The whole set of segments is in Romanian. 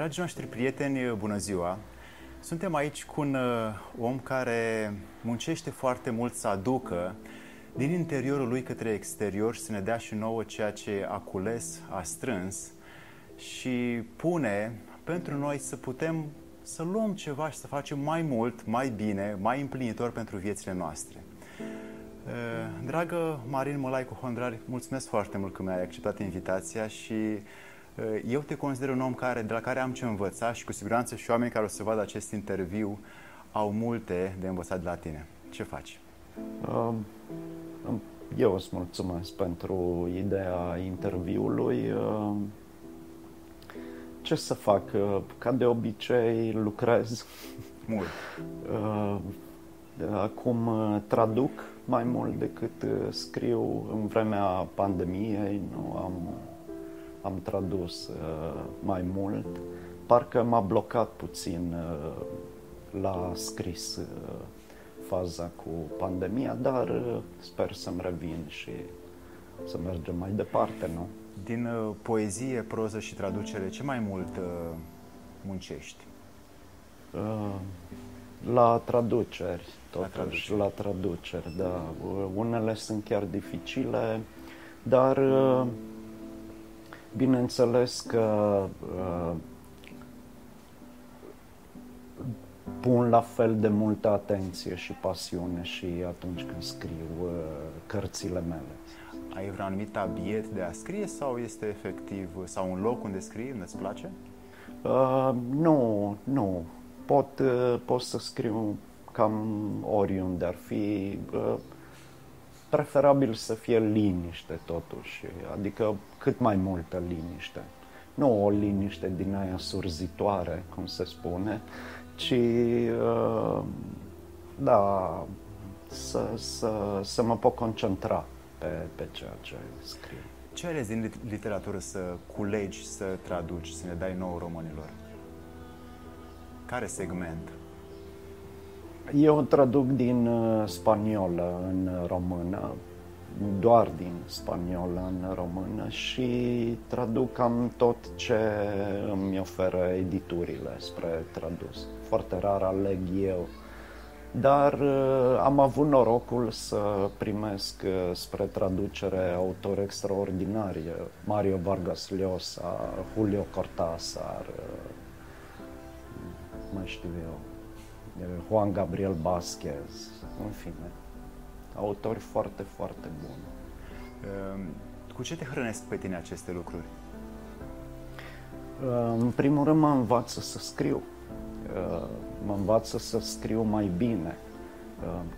Dragii noștri prieteni, bună ziua! Suntem aici cu un uh, om care muncește foarte mult să aducă din interiorul lui către exterior și să ne dea și nouă ceea ce a cules, a strâns și pune pentru noi să putem să luăm ceva și să facem mai mult, mai bine, mai împlinitor pentru viețile noastre. Uh, dragă Marin Mălaicu Hondrari, mulțumesc foarte mult că mi-ai acceptat invitația și uh, eu te consider un om care, de la care am ce învăța și cu siguranță și oamenii care o să vadă acest interviu au multe de învățat de la tine. Ce faci? Um, eu îți mulțumesc pentru ideea interviului. Um, ce să fac? Uh, ca de obicei lucrez. Mult. Acum traduc mai mult decât uh, scriu în vremea pandemiei, nu am, am tradus uh, mai mult. Parcă m-a blocat puțin uh, la scris uh, faza cu pandemia, dar uh, sper să-mi revin și să mergem mai departe, nu? Din uh, poezie, proză și traducere, ce mai mult uh, muncești? Uh, la traduceri, totuși, La traduceri. la traduceri, da. Unele sunt chiar dificile, dar uh, bineînțeles că uh, pun la fel de multă atenție și pasiune și atunci când scriu uh, cărțile mele. Ai vreun anumit tabiet de a scrie sau este efectiv, sau un loc unde scrii, unde îți place? Uh, nu, nu. Pot, uh, pot să scriu cam oriunde ar fi. Uh, preferabil să fie liniște totuși, adică cât mai multă liniște. Nu o liniște din aia surzitoare, cum se spune, ci uh, da, să, să, să mă pot concentra pe, pe ceea ce scriu. Ce ales din lit- literatură să culegi, să traduci, să ne dai nouă românilor? Care segment? Eu traduc din uh, spaniolă în română, doar din spaniolă în română și traduc cam tot ce îmi oferă editurile spre tradus. Foarte rar aleg eu, dar uh, am avut norocul să primesc uh, spre traducere autori extraordinari, Mario Vargas Llosa, Julio Cortázar, uh, mai știu eu, Juan Gabriel Vasquez, în fine, autori foarte, foarte buni. Ehm, Cu ce te hrănesc pe tine aceste lucruri? În primul rând mă învață să scriu, mă învață să scriu mai bine.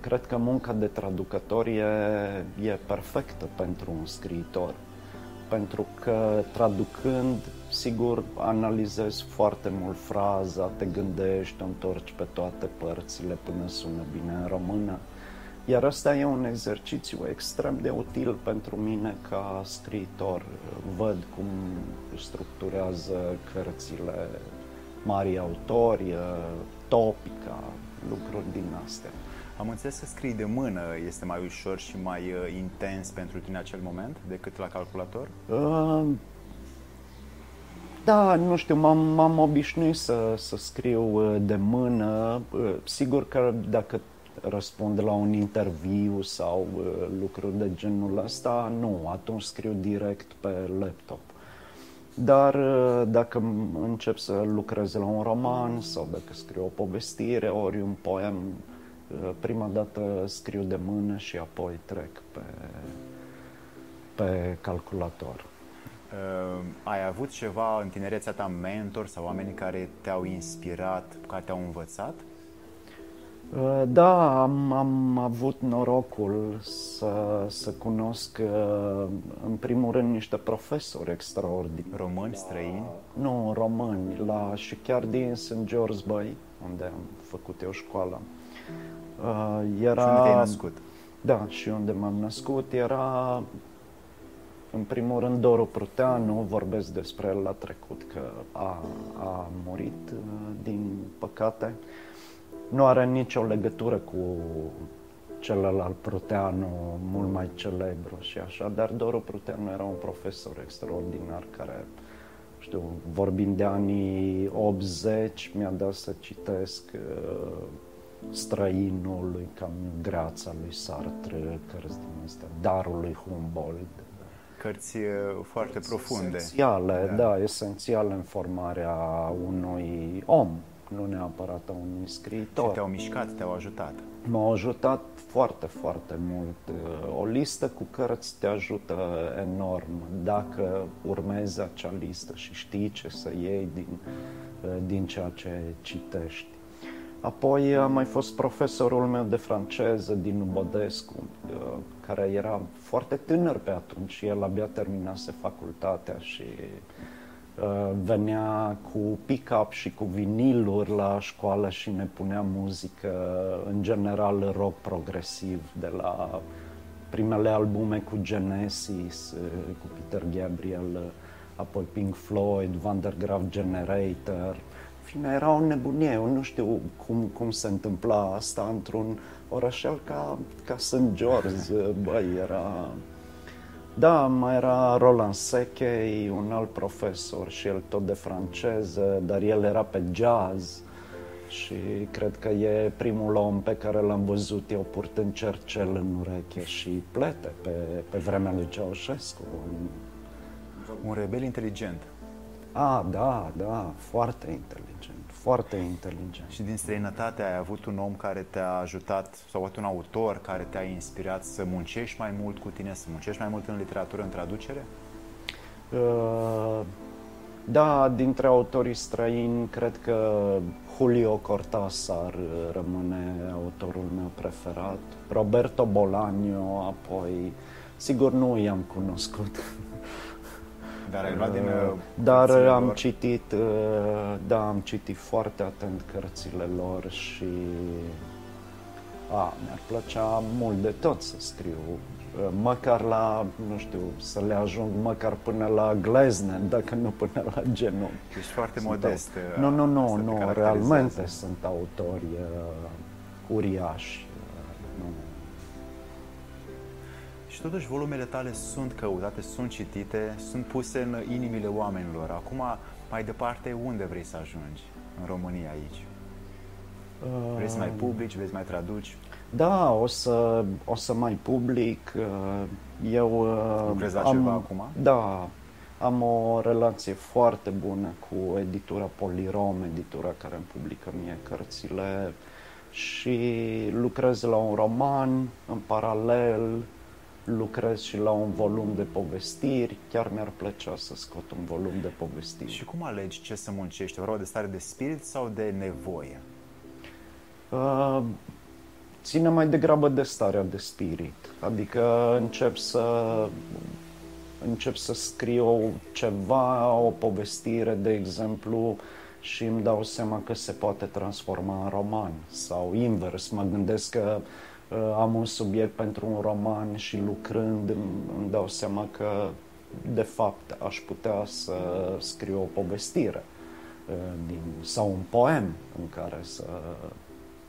Cred că munca de traducător e, e perfectă pentru un scriitor, pentru că traducând, sigur, analizezi foarte mult fraza, te gândești, te întorci pe toate părțile până sună bine în română. Iar ăsta e un exercițiu extrem de util pentru mine ca scriitor. Văd cum structurează cărțile mari autori, topica, lucruri din astea. Am înțeles că scrii de mână este mai ușor și mai uh, intens pentru tine acel moment decât la calculator? Uh, Da, nu știu, m-am, m-am obișnuit să, să scriu uh, de mână. Uh, Sigur că dacă răspund la un interviu sau uh, lucruri de genul ăsta, nu, atunci scriu direct pe laptop. Dar uh, dacă m- încep să lucrez la un roman sau dacă scriu o povestire ori un poem, uh, prima dată scriu de mână și apoi trec pe, pe calculator. Uh, ai avut ceva în tinerețea ta mentor sau oameni care te-au inspirat, care te-au învățat? Uh, Da, am, am avut norocul să, să cunosc, uh, în primul rând, niște profesori extraordinari. Români, străini? Nu, români, la, și chiar din St. George's Bay, unde am făcut eu școala. Uh, Era, Și unde te-ai născut? Da, și unde m-am născut era, în primul rând, Doru Pruteanu, vorbesc despre el la trecut, că a, a murit, uh, din păcate. Nu are nicio legătură cu celălalt Pruteanu, mult mai celebru și așa, dar Doru Pruteanu era un profesor extraordinar care știu, vorbind de anii 80, mi-a dat să citesc uh, Străinul lui Camus, Grața lui Sartre, cărți din astea, Darul lui Humboldt. Cărți uh, foarte cărți profunde. Esențiale, da. da, esențiale în formarea unui om, nu neapărat a unui scriitor. Și te-au mișcat, te-au ajutat. M-au ajutat foarte, foarte mult. O listă cu cărți te ajută enorm dacă urmezi acea listă și știi ce să iei din, din ceea ce citești. Apoi a mai fost profesorul meu de franceză din Bodescu, care era foarte tânăr pe atunci și el abia terminase facultatea și Uh, venea cu pick-up și cu viniluri la școală și ne punea muzică, în general rock progresiv, de la primele albume cu Genesis, uh, cu Peter Gabriel, uh, apoi Pink Floyd, Van der Graaf Generator. Fine, era o nebunie, eu nu știu cum, cum se întâmpla asta într-un orășel ca, ca St. George, băi, era da, mai era Roland Sechei, un alt profesor și el tot de franceză, dar el era pe jazz și cred că e primul om pe care l-am văzut eu purtând cercel în ureche și plete pe, pe vremea lui Ceaușescu. Un rebel inteligent. Ah, da, da, foarte inteligent foarte inteligent. Și din străinătate ai avut un om care te-a ajutat, sau un autor care te-a inspirat să muncești mai mult cu tine, să muncești mai mult în literatură, în traducere? Uh, da, dintre autorii străini, cred că Julio Cortázar rămâne autorul meu preferat. Roberto Bolaño, apoi, sigur nu i-am cunoscut dar ai luat din uh, Dar am lor. citit, uh, da, am citit foarte atent cărțile lor și a, mi-ar plăcea mult de tot să scriu uh, măcar la, nu știu, să le ajung măcar până la glezne, dacă nu până la genunchi. Ești foarte sunt modest. Nu, nu, nu, nu, realmente sunt autori uh, uriași. Uh, nu. Și totuși volumele tale sunt căutate, sunt citite, sunt puse în inimile oamenilor. Acum, mai departe, unde vrei să ajungi în România aici? Vrei să mai uh, publici, vrei să mai traduci? Da, o să, o să mai public. Uh, eu uh, Lucrezi la am, ceva acum? Da, am o relație foarte bună cu editura Polirom, editura care îmi publică mie cărțile și lucrez la un roman în paralel lucrez și la un volum de povestiri, chiar mi-ar plăcea să scot un volum de povestiri. Și cum alegi ce să muncești? Vorba de stare de spirit sau de nevoie? Uh, ține mai degrabă de starea de spirit. Adică încep să încep să scriu ceva, o povestire, de exemplu, și îmi dau seama că se poate transforma în roman. Sau invers, mă gândesc că Uh, am un subiect pentru un roman și lucrând îmi dau seama că de fapt aș putea să scriu o povestire uh, din, sau un poem în care să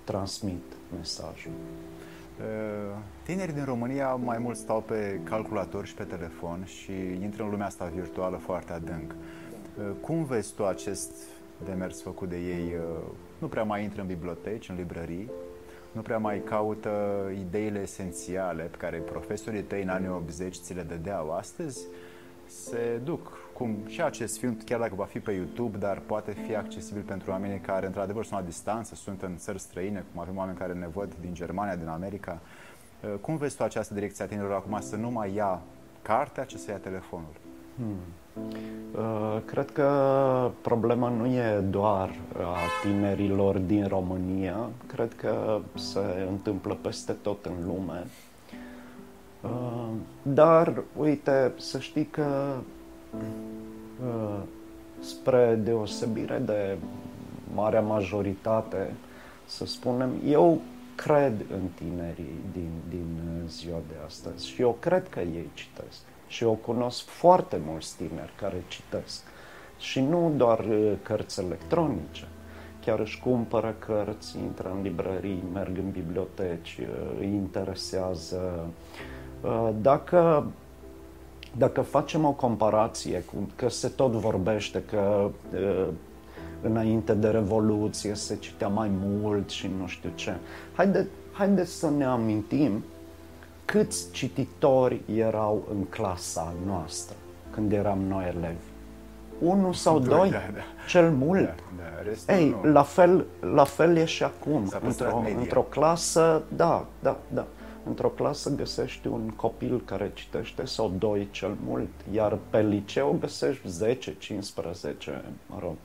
transmit mesajul. Uh, tinerii din România mai mult stau pe calculator și pe telefon și intră în lumea asta virtuală foarte adânc. Cum vezi tu acest demers făcut de ei? Nu prea mai intră în biblioteci, în librării, nu prea mai caută ideile esențiale pe care profesorii tăi în anii 80 ți le dădeau astăzi, se duc. Cum și acest film, chiar dacă va fi pe YouTube, dar poate fi accesibil pentru oamenii care, într-adevăr, sunt la distanță, sunt în țări străine, cum avem oameni care ne văd din Germania, din America. Cum vezi tu această direcție a tinerilor acum să nu mai ia cartea, ci să ia telefonul? Hmm. Uh, cred că problema nu e doar a tinerilor din România, cred că se întâmplă peste tot în lume. Uh, dar, uite, să știi că uh, spre deosebire de marea majoritate, să spunem, eu cred în tinerii din, din ziua de astăzi și eu cred că ei citesc și eu cunosc foarte mulți tineri care citesc. Și nu doar uh, cărți electronice, chiar își cumpără cărți, intră în librării, merg în biblioteci, uh, îi interesează. Uh, dacă dacă facem o comparație cu că se tot vorbește că uh, înainte de Revoluție se citea mai mult și nu știu ce. Haide, haideți să ne amintim câți cititori erau în clasa noastră când eram noi elevi. Unul sau doi, doi da, da. cel mult. Da, da, Ei, nu. la fel, la fel e și acum. Într-o, într-o clasă, da, da, da. Într-o clasă găsești un copil care citește sau doi cel mult, iar pe liceu găsești 10, 15, mă rog,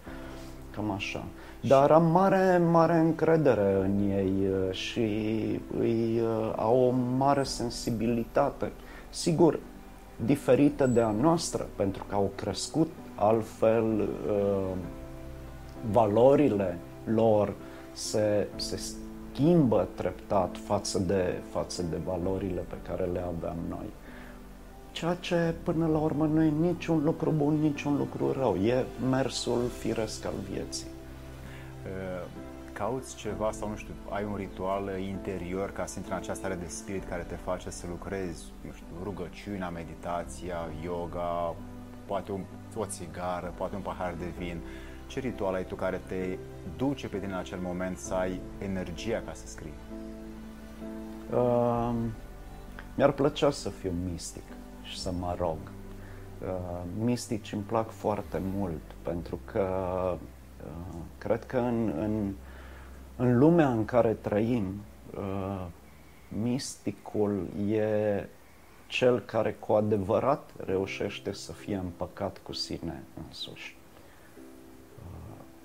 cam așa. Dar am mare, mare încredere în ei uh, și îi uh, au o mare sensibilitate. Sigur, diferită de a noastră, pentru că au crescut altfel uh, valorile lor se, se schimbă treptat față de, față de valorile pe care le aveam noi. Ceea ce până la urmă nu e niciun lucru bun, niciun lucru rău. E mersul firesc al vieții. Cauți ceva sau nu știu, ai un ritual interior ca să intri în această stare de spirit care te face să lucrezi, nu știu, rugăciunea, meditația, yoga, poate o, o țigară, poate un pahar de vin. Ce ritual ai tu care te duce pe tine în acel moment să ai energia ca să scrii? Uh, mi-ar plăcea să fiu mistic și să mă rog. Uh, mistici îmi plac foarte mult pentru că uh, cred că în, în, în lumea în care trăim, uh, misticul e cel care cu adevărat reușește să fie împăcat cu sine însuși.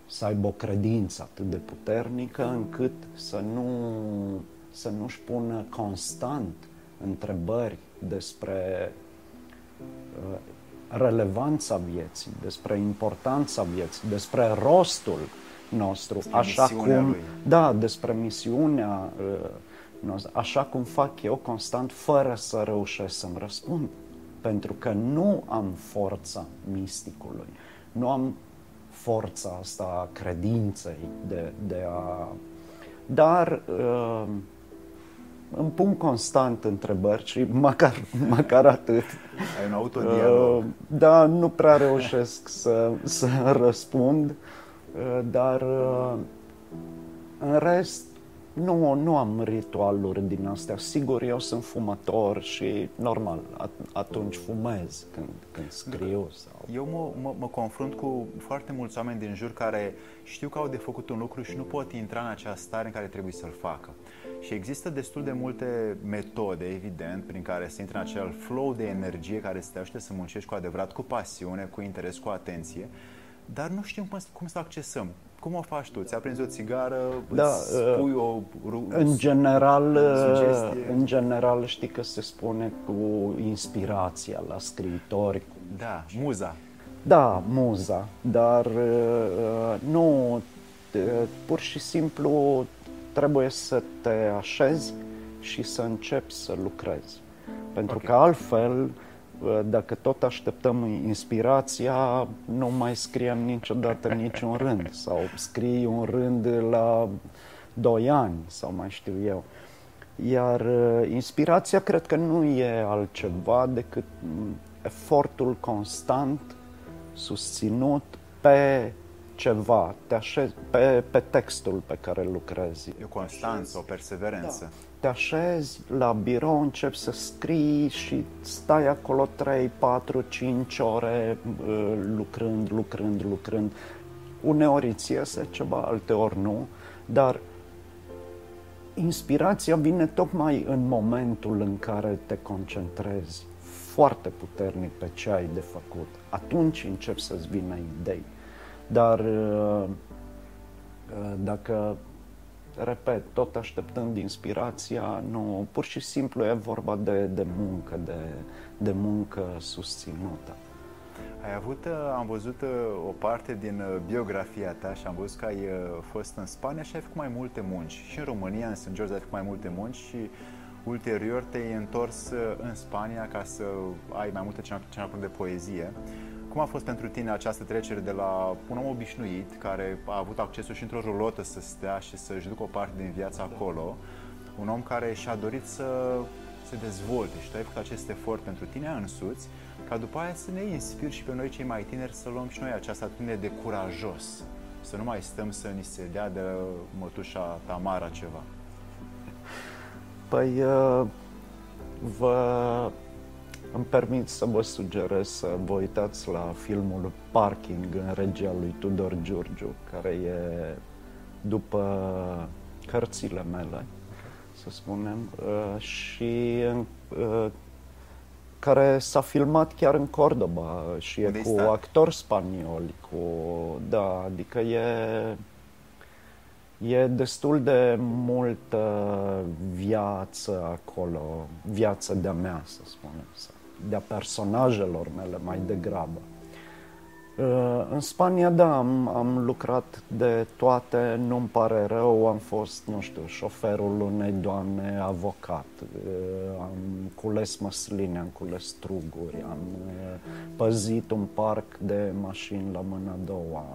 Să aibă o credință atât de puternică încât să nu să nu-și pună constant întrebări despre uh, relevanța vieții, despre importanța vieții, despre rostul nostru, despre așa cum lui. da, despre misiunea uh, noastră, așa cum fac eu constant fără să reușesc să-mi răspund, pentru că nu am forța misticului, nu am forța asta a credinței de, de a... Dar uh, îmi pun constant întrebări și măcar, măcar atât. Ai un autodialog. Uh, da, nu prea reușesc să, să răspund, uh, dar uh, în rest nu, nu am ritualuri din astea. Sigur, eu sunt fumător și normal, at- atunci fumez când, când scriu. Sau... Eu mă, mă, mă confrunt cu foarte mulți oameni din jur care știu că au de făcut un lucru și nu pot intra în acea stare în care trebuie să-l facă. Și există destul de multe metode, evident, prin care să intri în acel flow de energie care să te ajute să muncești cu adevărat, cu pasiune, cu interes, cu atenție, dar nu știm cum, cum să accesăm. Cum o faci tu? Ți-a prins o țigară, da, spui uh, o în general, uh, sugestie? în general știi că se spune cu inspirația la scriitori. Da, muza. Da, muza, dar uh, nu, pur și simplu trebuie să te așezi și să începi să lucrezi. Pentru okay. că altfel dacă tot așteptăm inspirația, nu mai scriem niciodată niciun rând sau scrii un rând la doi ani sau mai știu eu. Iar uh, inspirația cred că nu e altceva decât mm, efortul constant susținut pe ceva, te așezi pe, pe textul pe care lucrezi. E o constanță, o perseverență. Da te așezi la birou, începi să scrii și stai acolo 3, 4, 5 ore uh, lucrând, lucrând, lucrând. Uneori îți iese ceva, alteori nu, dar inspirația vine tocmai în momentul în care te concentrezi foarte puternic pe ce ai de făcut. Atunci începi să-ți vină idei. Dar uh, uh, dacă repet, tot așteptând inspirația, nu, pur și simplu e vorba de, de muncă, de, de muncă susținută. Ai avut, uh, am văzut uh, o parte din uh, biografia ta și am văzut că ai fost în Spania și ai făcut mai multe munci. Și în România, în St. George, ai făcut mai multe munci și ulterior te-ai întors în Spania ca să ai mai multe cenacuri de poezie. Cum a fost pentru tine această trecere de la un om obișnuit, care a avut accesul și într-o rulotă să stea și să-și ducă o parte din viața acolo, un om care și-a dorit să se dezvolte și tu ai făcut acest efort pentru tine însuți, ca după aia să ne inspiri și pe noi cei mai tineri să luăm și noi această atitudine de curajos, să nu mai stăm să ni se dea de mătușa Tamara ceva. Păi, uh, vă îmi permit să vă sugerez să vă uitați la filmul Parking în regia lui Tudor Giurgiu, care e după cărțile mele, să spunem, uh, și uh, care s-a filmat chiar în Cordoba și e cu actori spanioli, cu, da, adică e E destul de multă viață acolo, viață de-a mea, să spunem, de-a personajelor mele mai degrabă. Uh, în Spania, da, am, am lucrat de toate, nu-mi pare rău, am fost, nu știu, șoferul unei doamne avocat, uh, am cules măsline, am cules struguri, am uh, păzit un parc de mașini la mâna a doua,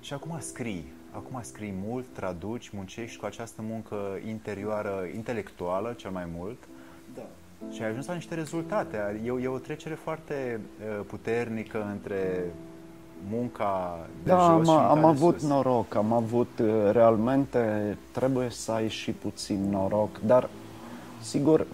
și acum scrii, acum scrii mult, traduci, muncești cu această muncă interioară, intelectuală cel mai mult. Da. Și ai ajuns la niște rezultate. E, e o trecere foarte uh, puternică între munca de da, jos am, și am avut sus. noroc, am avut uh, realmente, trebuie să ai și puțin noroc, dar sigur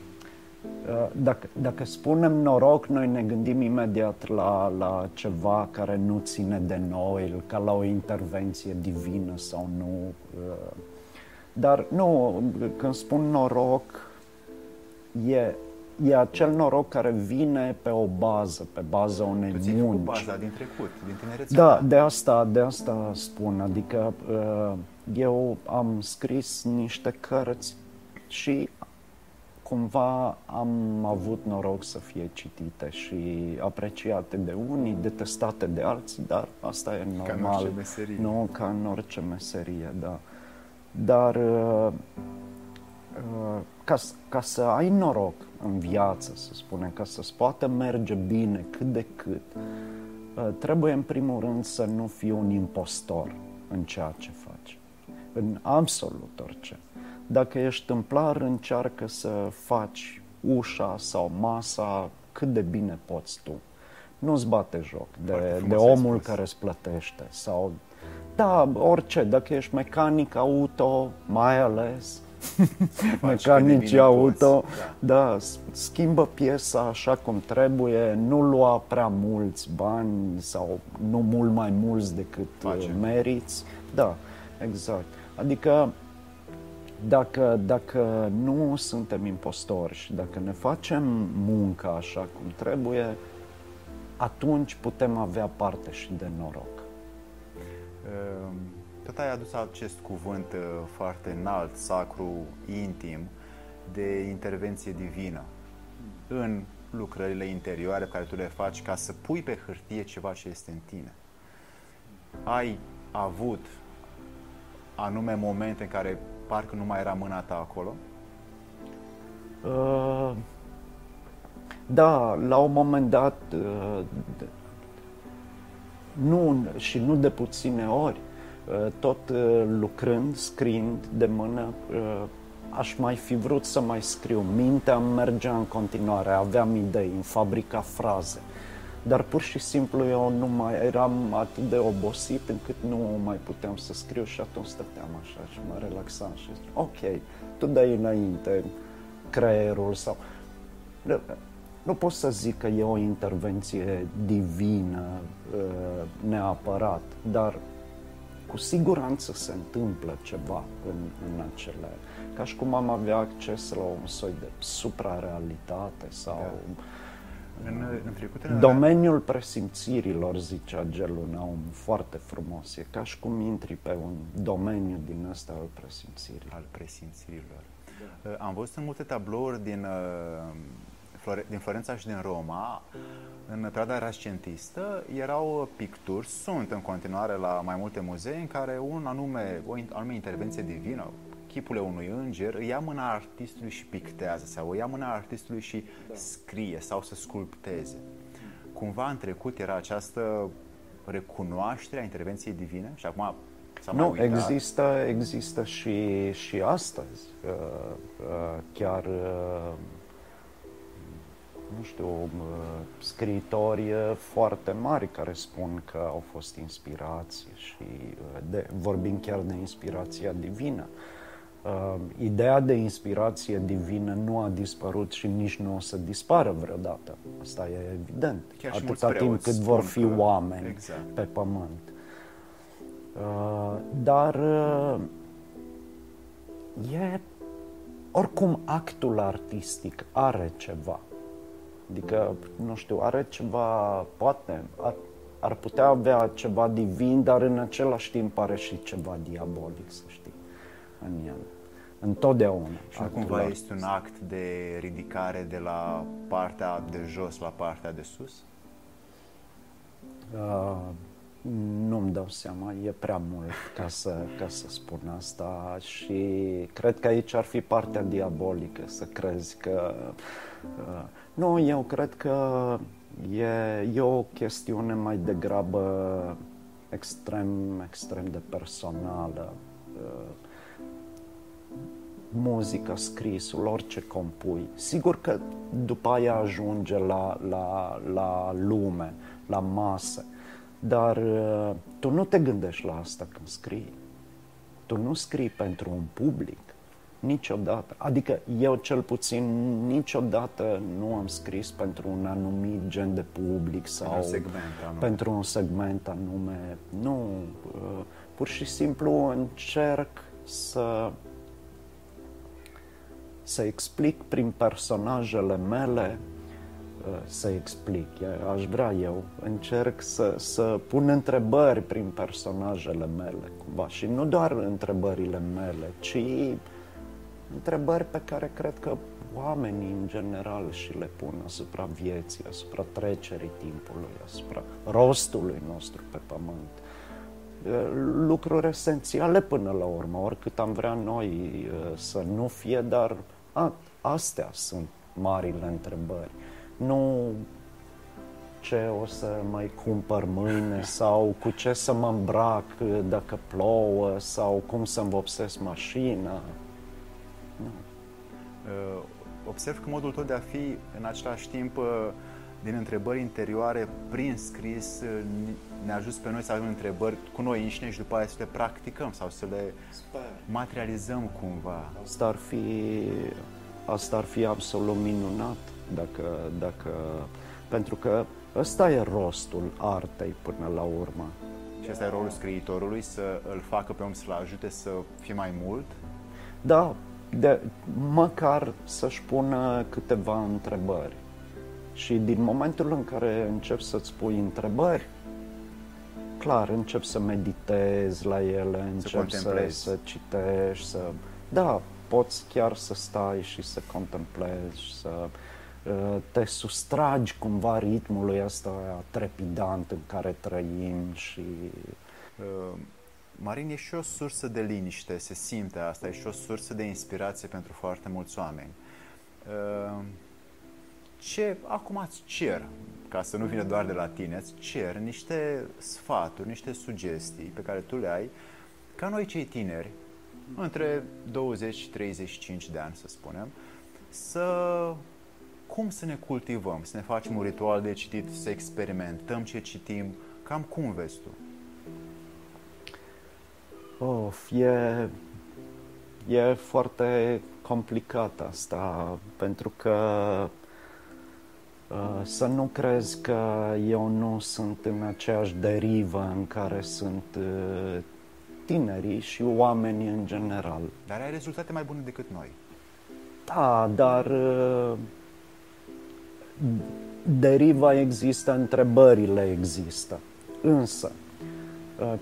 Uh, dacă, dacă spunem noroc, noi ne gândim imediat la, la ceva care nu ține de noi, ca la o intervenție divină sau nu. Uh, dar nu, când spun noroc, e, e acel noroc care vine pe o bază, pe baza unei tu munci. baza din trecut, din tinerețe. Da, de asta, de asta spun. Adică uh, eu am scris niște cărți și cumva am avut noroc să fie citite și apreciate de unii, detestate de alții, dar asta e normal. Ca în orice meserie. Nu, ca în orice meserie, da. Dar uh, uh, ca, ca să ai noroc în viață, să spunem, ca să-ți poată merge bine cât de cât, uh, trebuie în primul rând să nu fii un impostor în ceea ce faci, în absolut orice. Dacă ești tâmplar, încearcă să faci ușa sau masa cât de bine poți tu. Nu-ți bate joc de, de omul spus. care îți plătește sau da, orice, dacă ești mecanic auto, mai ales mecanici auto, da. da, schimbă piesa așa cum trebuie, nu lua prea mulți bani sau nu mult mai mulți decât Face. meriți. Da, exact. Adică dacă, dacă nu suntem impostori și dacă ne facem munca așa cum trebuie, atunci putem avea parte și de noroc. Ehm, tot ai adus acest cuvânt uh, foarte înalt, sacru, intim, de intervenție divină în lucrările interioare pe care tu le faci ca să pui pe hârtie ceva ce este în tine. Ai avut anume momente în care parcă nu mai era mâna ta acolo? Uh, da, la un moment dat, uh, nu, și nu de puține ori, uh, tot uh, lucrând, scriind de mână, uh, aș mai fi vrut să mai scriu. Mintea mergea în continuare, aveam idei, în fabrica fraze. Dar pur și simplu eu nu mai eram atât de obosit încât nu mai puteam să scriu și atunci stăteam așa și mă relaxam și zic, ok, tu dai înainte creierul sau... Nu pot să zic că e o intervenție divină uh, neapărat, dar cu siguranță se întâmplă ceva în, în acele... Ca și cum am avea acces la un soi de suprarealitate sau... Yeah în, în trecutele Domeniul presimțirilor, zicea Gelu Naum, foarte frumos. E ca și cum intri pe un domeniu din ăsta al presimțirii. Al presimțirilor. Da. Uh, am văzut în multe tablouri din, uh, din Florența și din Roma, în perioada rascentistă, erau picturi, sunt în continuare la mai multe muzee, în care un anume, o anume intervenție divină, chipul unui înger, îi ia mâna artistului și pictează sau îi ia mâna artistului și da. scrie sau să sculpteze. Cumva în trecut era această recunoaștere a intervenției divine și acum S-a Nu, mai uitat? există, există și, și astăzi. Uh, uh, chiar, uh, nu știu, uh, scriitori uh, foarte mari care spun că au fost inspirați și uh, de, vorbim chiar de inspirația divină. Uh, ideea de inspirație divină nu a dispărut și nici nu o să dispară vreodată. Asta e evident. Chiar și Atâta mulți timp preoți cât vor spun fi că- oameni Exact. pe pământ. Uh, dar uh, e oricum actul artistic are ceva. Adică, nu știu, are ceva, poate, ar, ar putea avea ceva divin, dar în același timp are și ceva diabolic, să știi, în el. Întotdeauna. Și nu actul cumva artistic. este un act de ridicare de la partea de jos la partea de sus? Uh, nu-mi dau seama, e prea mult ca să, ca să spun asta și cred că aici ar fi partea diabolică, să crezi că... Uh, nu, eu cred că e, e o chestiune mai degrabă extrem, extrem de personală. Uh, muzica, scrisul, orice compui. Sigur că după aia ajunge la, la, la lume, la masă, dar uh, tu nu te gândești la asta când scrii. Tu nu scrii pentru un public, niciodată. Adică eu cel puțin niciodată nu am scris pentru un anumit gen de public sau un segment anume. pentru un segment anume. Nu, uh, pur și simplu încerc să să explic prin personajele mele, uh, să explic, e- aș vrea eu, încerc să, să pun întrebări prin personajele mele, cumva, și nu doar întrebările mele, ci întrebări pe care cred că oamenii în general și le pun asupra vieții, asupra trecerii timpului, asupra rostului nostru pe pământ. Uh, Lucruri esențiale până la urmă, oricât am vrea noi uh, să nu fie, dar a, astea sunt marile întrebări. Nu ce o să mai cumpăr mâine sau cu ce să mă îmbrac uh, dacă plouă sau cum să-mi vopsesc mașina. Uh, Observ că modul tău de a fi în același timp uh, din întrebări interioare prin scris uh, ne ajuns pe noi să avem întrebări cu noi înșine și după aia să le practicăm sau să le materializăm cumva. Asta ar fi, asta ar fi absolut minunat dacă, dacă, pentru că ăsta e rostul artei până la urmă. Și ăsta e rolul scriitorului, să îl facă pe om să-l ajute să fie mai mult. Da, de, măcar să-și pună câteva întrebări. Și din momentul în care începi să-ți pui întrebări, clar, încep să meditezi la ele, încep să, contemplezi. să citești, să... Da, poți chiar să stai și să contemplezi, să uh, te sustragi cumva ritmului ăsta trepidant în care trăim și... Uh, Marin e și o sursă de liniște, se simte asta, e și o sursă de inspirație pentru foarte mulți oameni. Uh, Ce, acum îți cer, ca să nu vină doar de la tine, îți cer niște sfaturi, niște sugestii pe care tu le ai, ca noi cei tineri, între 20 și 35 de ani, să spunem, să cum să ne cultivăm, să ne facem un ritual de citit, să experimentăm ce citim, cam cum vezi tu? Of, e, e foarte complicat asta, pentru că uh, să nu crezi că eu nu sunt în aceeași derivă în care sunt uh, tinerii și oamenii în general. Dar ai rezultate mai bune decât noi. Da, dar uh, deriva există, întrebările există. Însă, uh,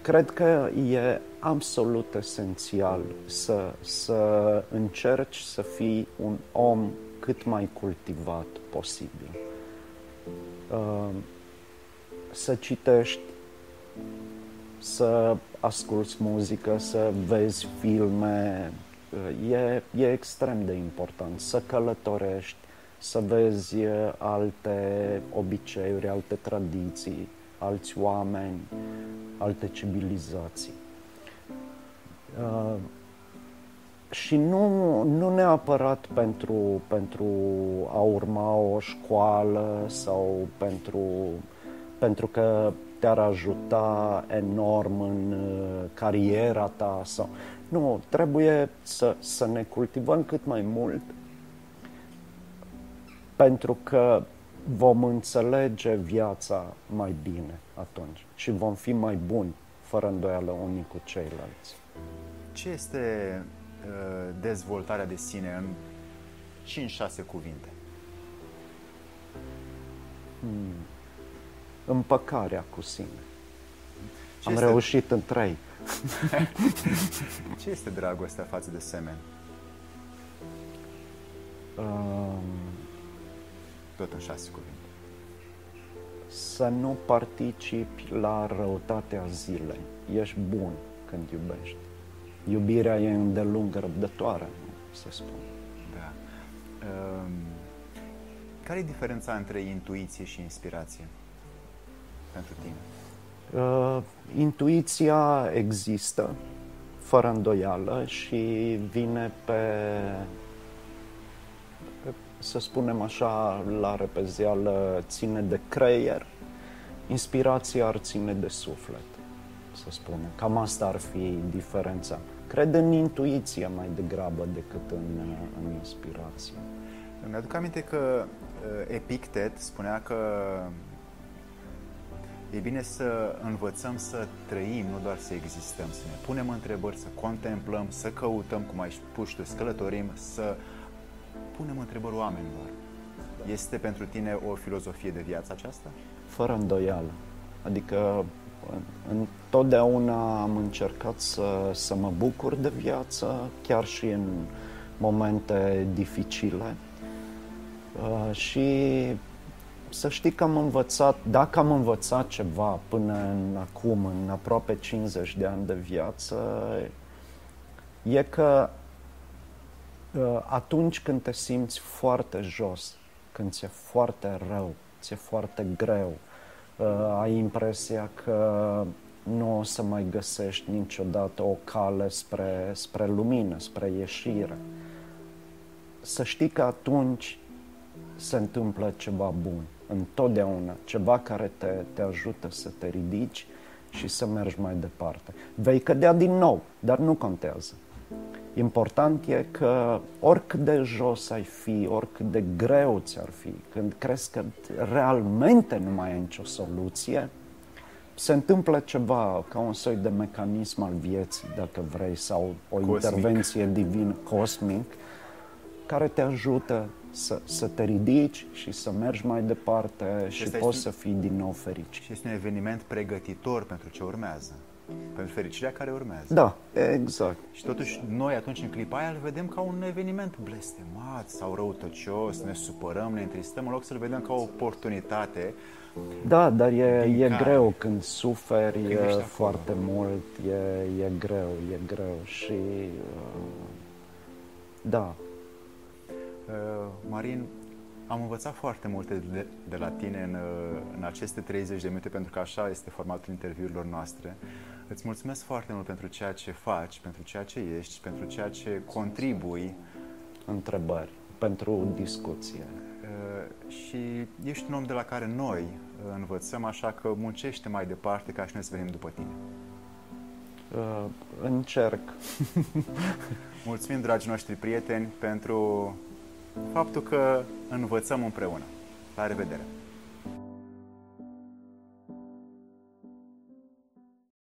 cred că e absolut esențial să, să încerci să fii un om cât mai cultivat posibil. Uh, Să citești, să asculți muzică, să vezi filme, uh, e, e extrem de important. Să călătorești, să vezi uh, alte obiceiuri, alte tradiții, alți oameni, alte civilizații. Uh, și nu, nu neapărat pentru, pentru a urma o școală sau pentru, pentru că te-ar ajuta enorm în uh, cariera ta sau nu, trebuie să, să ne cultivăm cât mai mult pentru că vom înțelege viața mai bine atunci și vom fi mai buni, fără îndoială, unii cu ceilalți. Ce este uh, dezvoltarea de sine în 5-6 cuvinte? Hmm. Împăcarea cu sine. Ce Am este... reușit în trei. Ce este dragostea față de semen? Um, Tot în șase cuvinte. Să nu participi la răutatea zilei. Ești bun când iubești. Iubirea e îndelungă răbdătoare, se spune. Da. Um, care e diferența între intuiție și inspirație pentru tine? Uh, intuiția există, fără îndoială, și vine pe, pe, să spunem așa, la repezeală, ține de creier, inspirația ar ține de suflet, să spunem. Cam asta ar fi diferența. Cred în intuiție mai degrabă decât în, în inspirație. Îmi aduc aminte că uh, Epictet spunea că E bine să învățăm să trăim, nu doar să existăm, să ne punem întrebări, să contemplăm, să căutăm, cum ai spus tu, să călătorim, să punem întrebări oamenilor. Este pentru tine o filozofie de viață aceasta? Fără îndoială. Adică întotdeauna am încercat să, să mă bucur de viață, chiar și în momente dificile. Uh, și să știi că am învățat, dacă am învățat ceva până în acum, în aproape 50 de ani de viață, e că ă, atunci când te simți foarte jos, când ți-e foarte rău, ți-e foarte greu, ă, ai impresia că nu o să mai găsești niciodată o cale spre, spre lumină, spre ieșire. Să știi că atunci se întâmplă ceva bun întotdeauna ceva care te, te ajută să te ridici și să mergi mai departe. Vei cădea din nou, dar nu contează. Important e că oricât de jos ai fi, oricât de greu ți-ar fi, când crezi că realmente nu mai ai nicio soluție, se întâmplă ceva ca un soi de mecanism al vieții, dacă vrei, sau o cosmic. intervenție divină cosmic, care te ajută să, să te ridici și să mergi mai departe și, și poți să fii din nou fericit. Și este un eveniment pregătitor pentru ce urmează. Pentru fericirea care urmează. Da, exact. Și totuși noi atunci în clipa aia îl vedem ca un eveniment blestemat sau răutăcios, ne supărăm, ne întristăm, în loc să-l vedem ca o oportunitate da, dar e, e greu când suferi foarte mult, e, e greu, e greu și uh, da, Uh, Marin, am învățat foarte multe de, de la tine în, uh, în aceste 30 de minute, pentru că așa este formatul interviurilor noastre. Îți mulțumesc foarte mult pentru ceea ce faci, pentru ceea ce ești, pentru ceea ce contribui. Întrebări, pentru discuție. Uh, și ești un om de la care noi învățăm, așa că muncește mai departe ca și noi să venim după tine. Uh, încerc. Mulțumim, dragi noștri prieteni, pentru faptul că învățăm împreună. La revedere!